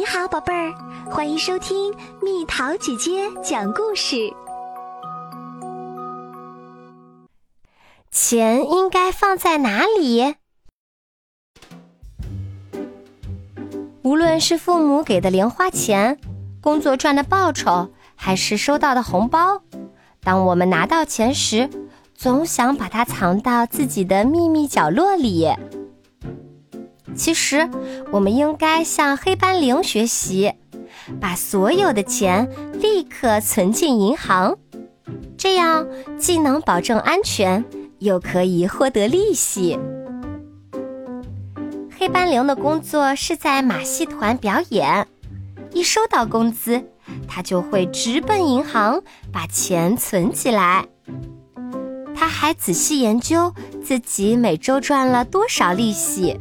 你好，宝贝儿，欢迎收听蜜桃姐姐讲故事。钱应该放在哪里？无论是父母给的零花钱、工作赚的报酬，还是收到的红包，当我们拿到钱时，总想把它藏到自己的秘密角落里。其实，我们应该向黑斑羚学习，把所有的钱立刻存进银行，这样既能保证安全，又可以获得利息。黑斑羚的工作是在马戏团表演，一收到工资，他就会直奔银行把钱存起来。他还仔细研究自己每周赚了多少利息。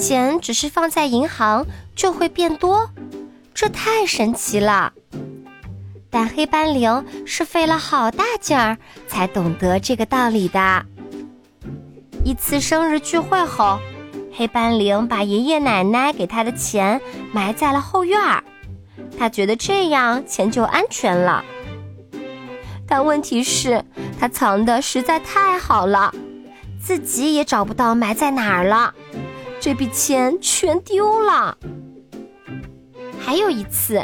钱只是放在银行就会变多，这太神奇了。但黑斑羚是费了好大劲儿才懂得这个道理的。一次生日聚会后，黑斑羚把爷爷奶奶给他的钱埋在了后院儿，他觉得这样钱就安全了。但问题是，他藏的实在太好了，自己也找不到埋在哪儿了。这笔钱全丢了。还有一次，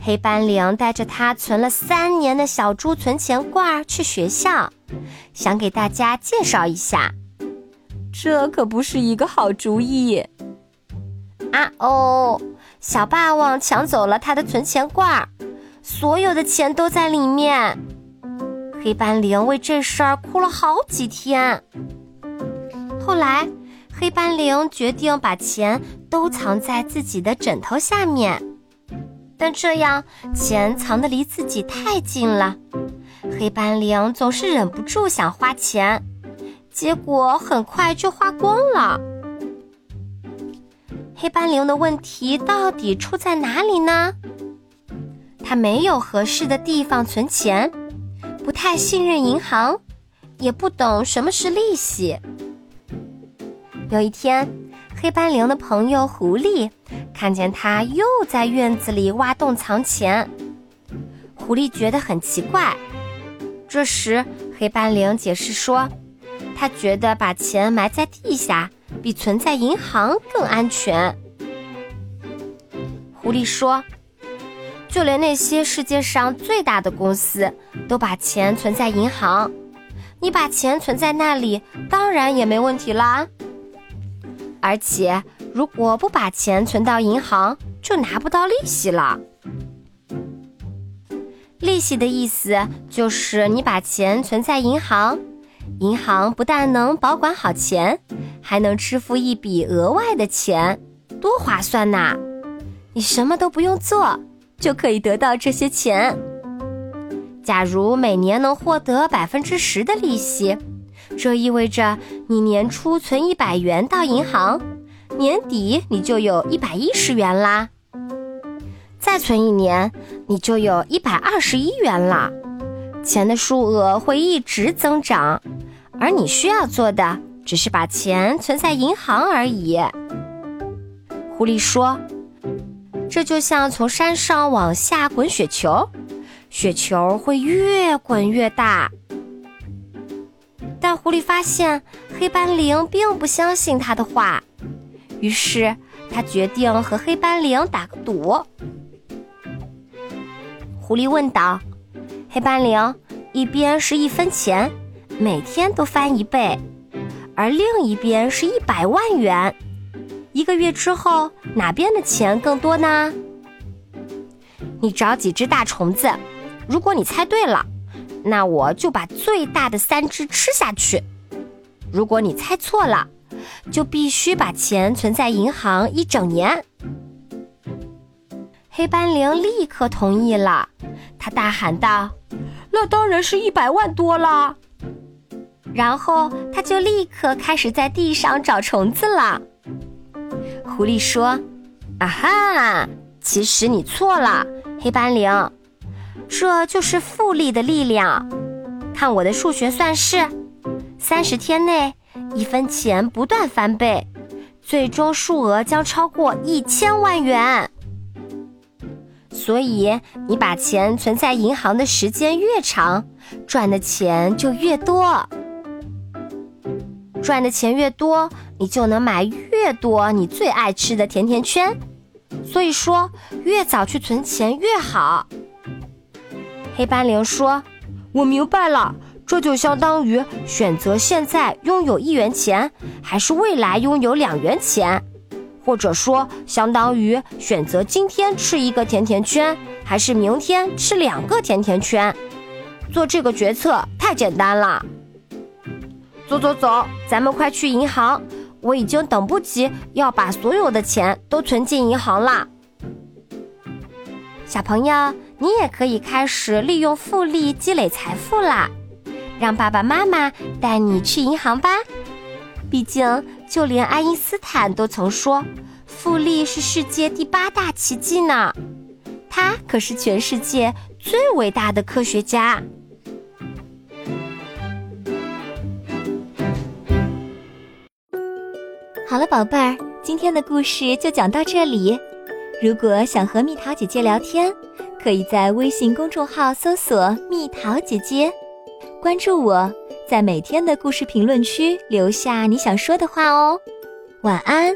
黑斑羚带着他存了三年的小猪存钱罐去学校，想给大家介绍一下。这可不是一个好主意。啊哦！小霸王抢走了他的存钱罐，所有的钱都在里面。黑斑羚为这事儿哭了好几天。后来。黑斑羚决定把钱都藏在自己的枕头下面，但这样钱藏得离自己太近了，黑斑羚总是忍不住想花钱，结果很快就花光了。黑斑羚的问题到底出在哪里呢？他没有合适的地方存钱，不太信任银行，也不懂什么是利息。有一天，黑斑羚的朋友狐狸看见他又在院子里挖洞藏钱，狐狸觉得很奇怪。这时，黑斑羚解释说，他觉得把钱埋在地下比存在银行更安全。狐狸说：“就连那些世界上最大的公司都把钱存在银行，你把钱存在那里，当然也没问题啦。”而且，如果不把钱存到银行，就拿不到利息了。利息的意思就是你把钱存在银行，银行不但能保管好钱，还能支付一笔额外的钱，多划算呐！你什么都不用做，就可以得到这些钱。假如每年能获得百分之十的利息。这意味着你年初存一百元到银行，年底你就有一百一十元啦。再存一年，你就有一百二十一元了。钱的数额会一直增长，而你需要做的只是把钱存在银行而已。狐狸说：“这就像从山上往下滚雪球，雪球会越滚越大。”但狐狸发现黑斑羚并不相信他的话，于是他决定和黑斑羚打个赌。狐狸问道：“黑斑羚，一边是一分钱，每天都翻一倍，而另一边是一百万元，一个月之后哪边的钱更多呢？”你找几只大虫子，如果你猜对了。那我就把最大的三只吃下去。如果你猜错了，就必须把钱存在银行一整年。黑斑羚立刻同意了，他大喊道：“那当然是一百万多了。”然后他就立刻开始在地上找虫子了。狐狸说：“啊哈，其实你错了，黑斑羚。”这就是复利的力量，看我的数学算式，三十天内一分钱不断翻倍，最终数额将超过一千万元。所以，你把钱存在银行的时间越长，赚的钱就越多。赚的钱越多，你就能买越多你最爱吃的甜甜圈。所以说，越早去存钱越好。黑斑羚说：“我明白了，这就相当于选择现在拥有一元钱，还是未来拥有两元钱。”或者说，相当于选择今天吃一个甜甜圈，还是明天吃两个甜甜圈。做这个决策太简单了。走走走，咱们快去银行！我已经等不及要把所有的钱都存进银行啦。小朋友，你也可以开始利用复利积累财富啦！让爸爸妈妈带你去银行吧。毕竟，就连爱因斯坦都曾说，复利是世界第八大奇迹呢。他可是全世界最伟大的科学家。好了，宝贝儿，今天的故事就讲到这里。如果想和蜜桃姐姐聊天，可以在微信公众号搜索“蜜桃姐姐”，关注我。在每天的故事评论区留下你想说的话哦，晚安。